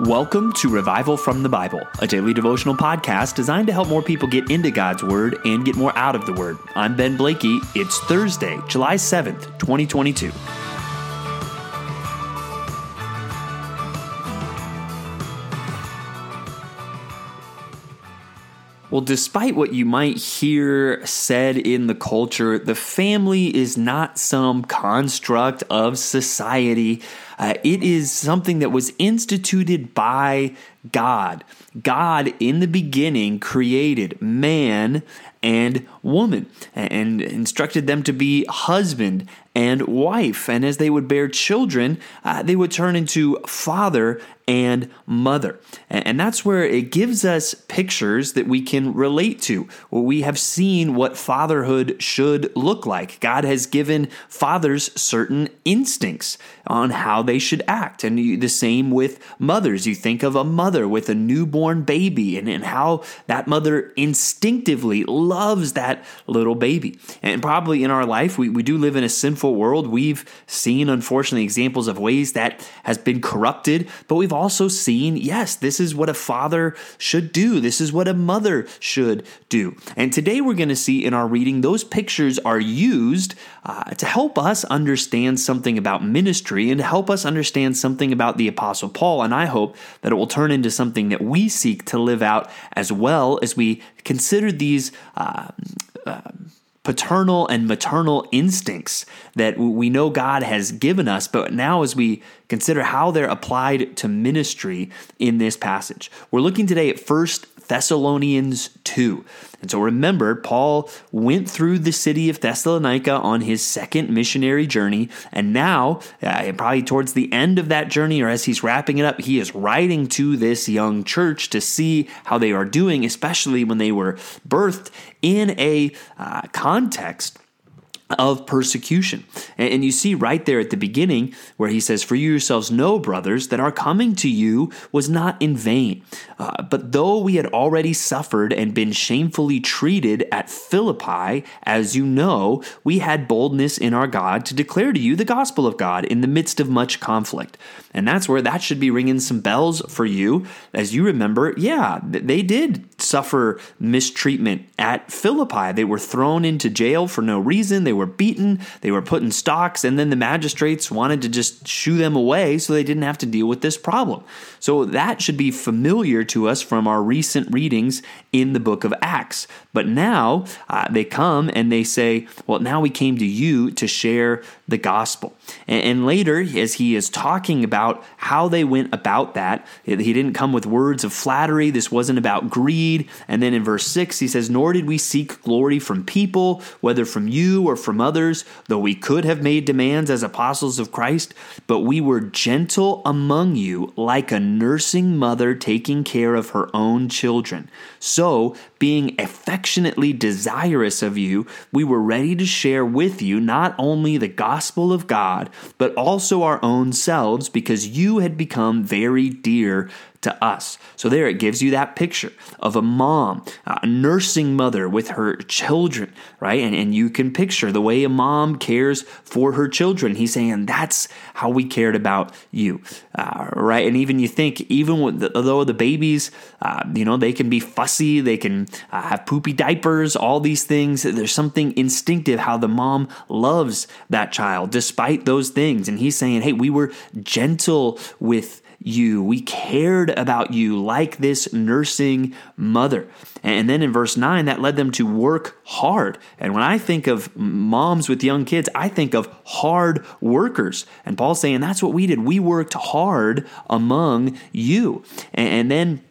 Welcome to Revival from the Bible, a daily devotional podcast designed to help more people get into God's Word and get more out of the Word. I'm Ben Blakey. It's Thursday, July 7th, 2022. Well, despite what you might hear said in the culture, the family is not some construct of society. Uh, it is something that was instituted by God. God, in the beginning, created man and woman and instructed them to be husband and wife. And as they would bear children, uh, they would turn into father and mother. And that's where it gives us pictures that we can relate to. We have seen what fatherhood should look like. God has given fathers certain instincts on how they should act. And the same with mothers. You think of a mother with a newborn baby and, and how that mother instinctively loves that little baby. And probably in our life, we, we do live in a sinful world. We've seen, unfortunately, examples of ways that has been corrupted, but we've also seen, yes, this is what a father should do. This is what a mother should do. And today we're going to see in our reading, those pictures are used uh, to help us understand something about ministry and to help us understand something about the Apostle Paul. And I hope that it will turn into something that we seek to live out as well as we consider these. Uh, uh, paternal and maternal instincts that we know God has given us, but now as we consider how they're applied to ministry in this passage, we're looking today at First Thessalonians 2. And so remember, Paul went through the city of Thessalonica on his second missionary journey. And now, uh, probably towards the end of that journey, or as he's wrapping it up, he is writing to this young church to see how they are doing, especially when they were birthed in a uh, context of persecution. And you see right there at the beginning where he says, For you yourselves know, brothers, that our coming to you was not in vain. Uh, but though we had already suffered and been shamefully treated at Philippi, as you know, we had boldness in our God to declare to you the gospel of God in the midst of much conflict. And that's where that should be ringing some bells for you. As you remember, yeah, they did suffer mistreatment at Philippi. They were thrown into jail for no reason. They were beaten. They were put in stocks. And then the magistrates wanted to just shoo them away so they didn't have to deal with this problem. So that should be familiar to us from our recent readings in the book of Acts. But now uh, they come and they say, Well, now we came to you to share the gospel. And, and later, as he is talking about how they went about that, he didn't come with words of flattery. This wasn't about greed. And then in verse 6, he says, Nor did we seek glory from people, whether from you or from others, though we could have made demands as apostles of Christ, but we were gentle among you like a nursing mother taking care of her own children. So, being affectionately desirous of you, we were ready to share with you not only the gospel of God, but also our own selves, because you had become very dear to us. So there it gives you that picture of a mom, a nursing mother with her children, right? And, and you can picture the way a mom cares for her children. He's saying that's how we cared about you, uh, right? And even you think, even the, though the babies, uh, you know, they can be fussy, they can uh, have poopy diapers, all these things. There's something instinctive how the mom loves that child despite those things. And he's saying, hey, we were gentle with you. We cared about you like this nursing mother. And then in verse 9, that led them to work hard. And when I think of moms with young kids, I think of hard workers. And Paul's saying that's what we did. We worked hard among you. And then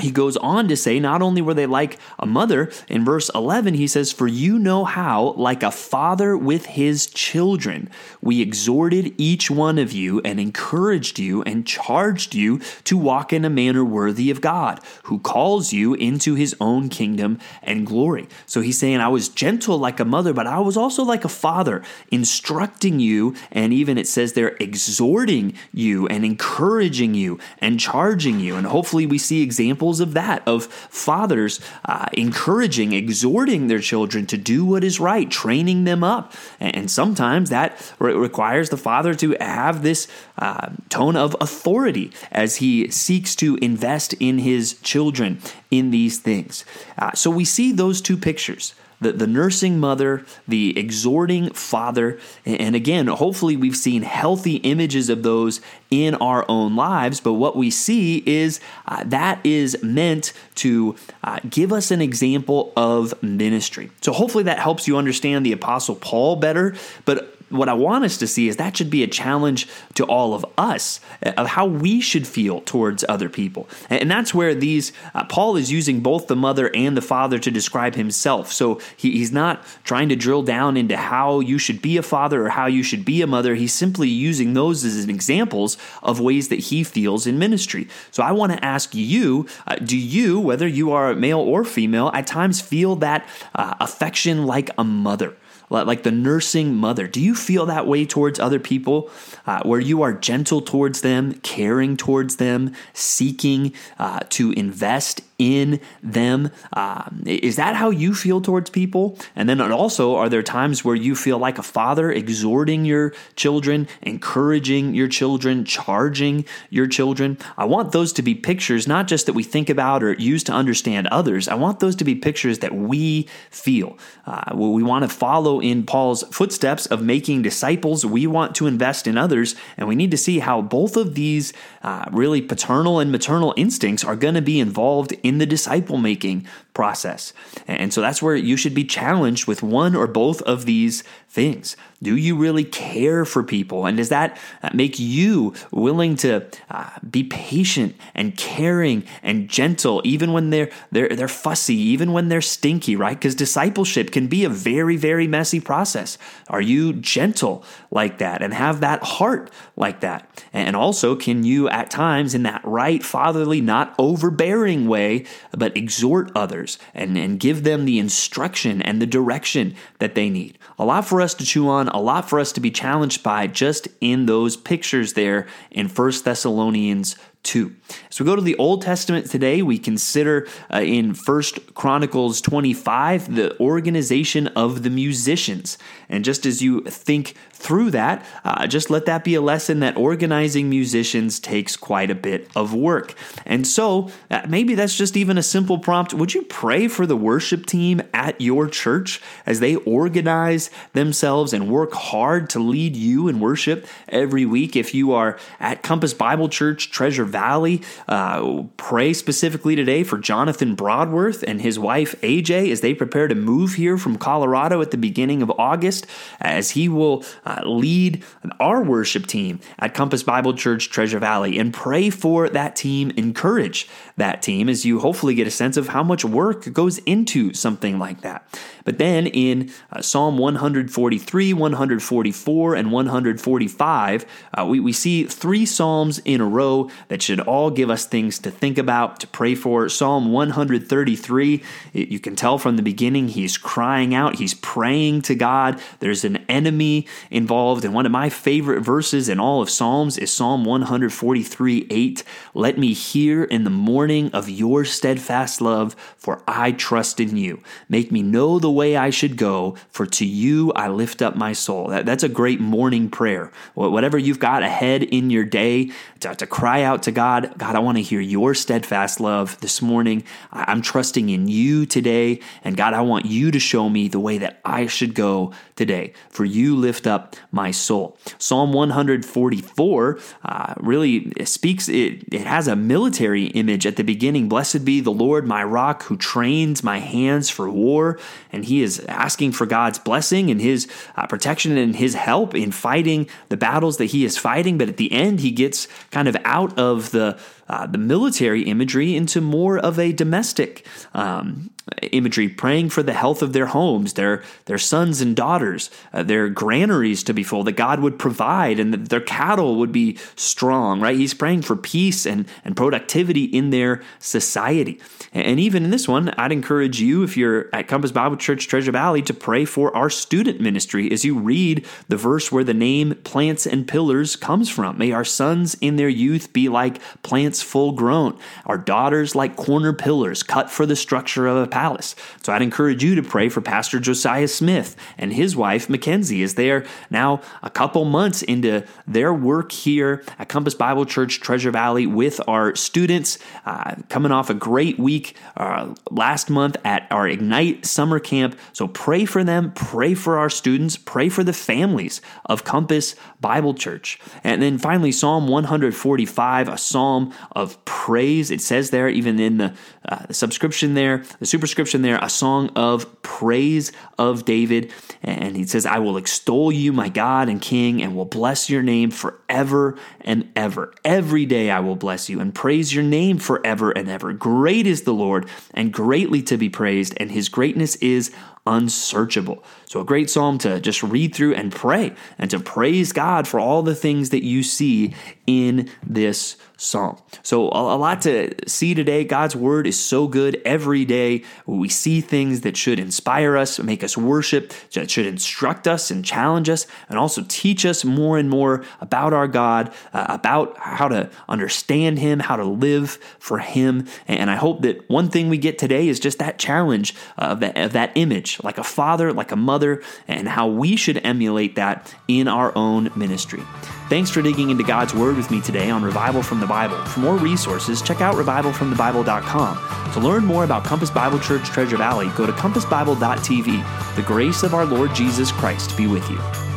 he goes on to say, not only were they like a mother, in verse 11, he says, For you know how, like a father with his children, we exhorted each one of you and encouraged you and charged you to walk in a manner worthy of God, who calls you into his own kingdom and glory. So he's saying, I was gentle like a mother, but I was also like a father, instructing you, and even it says they're exhorting you and encouraging you and charging you. And hopefully we see examples examples of that, of fathers uh, encouraging, exhorting their children to do what is right, training them up. And sometimes that re- requires the father to have this uh, tone of authority as he seeks to invest in his children in these things. Uh, so we see those two pictures the, the nursing mother, the exhorting father. And again, hopefully, we've seen healthy images of those in our own lives. But what we see is uh, that is meant to uh, give us an example of ministry. So hopefully, that helps you understand the Apostle Paul better. But what I want us to see is that should be a challenge to all of us of how we should feel towards other people. And that's where these, uh, Paul is using both the mother and the father to describe himself. So he, he's not trying to drill down into how you should be a father or how you should be a mother. He's simply using those as examples of ways that he feels in ministry. So I want to ask you uh, do you, whether you are male or female, at times feel that uh, affection like a mother? Like the nursing mother. Do you feel that way towards other people, uh, where you are gentle towards them, caring towards them, seeking uh, to invest in them. Um, is that how you feel towards people? And then also, are there times where you feel like a father exhorting your children, encouraging your children, charging your children? I want those to be pictures, not just that we think about or use to understand others. I want those to be pictures that we feel. Uh, we want to follow in Paul's footsteps of making disciples. We want to invest in others, and we need to see how both of these uh, really paternal and maternal instincts are going to be involved in the disciple making process. And so that's where you should be challenged with one or both of these things. Do you really care for people? And does that uh, make you willing to uh, be patient and caring and gentle, even when they're they're they're fussy, even when they're stinky, right? Because discipleship can be a very very messy process. Are you gentle like that and have that heart like that? And also, can you at times in that right fatherly, not overbearing way, but exhort others and and give them the instruction and the direction that they need? A lot for us to chew on a lot for us to be challenged by just in those pictures there in 1 Thessalonians 2. So we go to the Old Testament today. We consider uh, in First Chronicles 25 the organization of the musicians. And just as you think through that, uh, just let that be a lesson that organizing musicians takes quite a bit of work. And so uh, maybe that's just even a simple prompt. Would you pray for the worship team at your church as they organize themselves and work hard to lead you in worship every week? If you are at Compass Bible Church, Treasure Valley. Uh, pray specifically today for Jonathan Broadworth and his wife AJ as they prepare to move here from Colorado at the beginning of August, as he will uh, lead our worship team at Compass Bible Church Treasure Valley. And pray for that team, encourage that team as you hopefully get a sense of how much work goes into something like that. But then in uh, Psalm 143, 144, and 145, uh, we, we see three Psalms in a row that should all give us things to think about, to pray for. Psalm 133, you can tell from the beginning, he's crying out, he's praying to God. There's an enemy involved. And one of my favorite verses in all of Psalms is Psalm 143, 8. Let me hear in the morning of your steadfast love, for I trust in you. Make me know the way I should go, for to you I lift up my soul. That, that's a great morning prayer. Whatever you've got ahead in your day, to, to cry out to God, God, I want to hear your steadfast love this morning. I'm trusting in you today. And God, I want you to show me the way that I should go today, for you lift up my soul. Psalm 144 uh, really speaks, it, it has a military image at the beginning. Blessed be the Lord, my rock, who trains my hands for war. And he is asking for God's blessing and his uh, protection and his help in fighting the battles that he is fighting. But at the end, he gets kind of out of the uh, the military imagery into more of a domestic um, imagery, praying for the health of their homes, their their sons and daughters, uh, their granaries to be full, that God would provide, and that their cattle would be strong. Right? He's praying for peace and and productivity in their society. And even in this one, I'd encourage you, if you're at Compass Bible Church Treasure Valley, to pray for our student ministry as you read the verse where the name plants and pillars comes from. May our sons in their youth be like plants full grown, our daughters like corner pillars cut for the structure of a palace. So I'd encourage you to pray for Pastor Josiah Smith and his wife Mackenzie as they are now a couple months into their work here at Compass Bible Church Treasure Valley with our students, uh, coming off a great week uh, last month at our Ignite summer camp. So pray for them, pray for our students, pray for the families of Compass Bible Church. And then finally, Psalm 145, a psalm of praise. It says there, even in the, uh, subscription there, the superscription there, a song of praise of David. And he says, I will extol you, my God and King, and will bless your name forever and ever. Every day I will bless you and praise your name forever and ever. Great is the Lord and greatly to be praised, and his greatness is unsearchable. So, a great psalm to just read through and pray and to praise God for all the things that you see in this psalm. So, a, lot to see today. God's word is so good every day. We see things that should inspire us, make us worship, that should instruct us and challenge us, and also teach us more and more about our God, uh, about how to understand Him, how to live for Him. And I hope that one thing we get today is just that challenge of that, of that image, like a father, like a mother, and how we should emulate that in our own ministry. Thanks for digging into God's Word with me today on Revival from the Bible. For more resources, check out revivalfromthebible.com. To learn more about Compass Bible Church Treasure Valley, go to compassbible.tv. The grace of our Lord Jesus Christ be with you.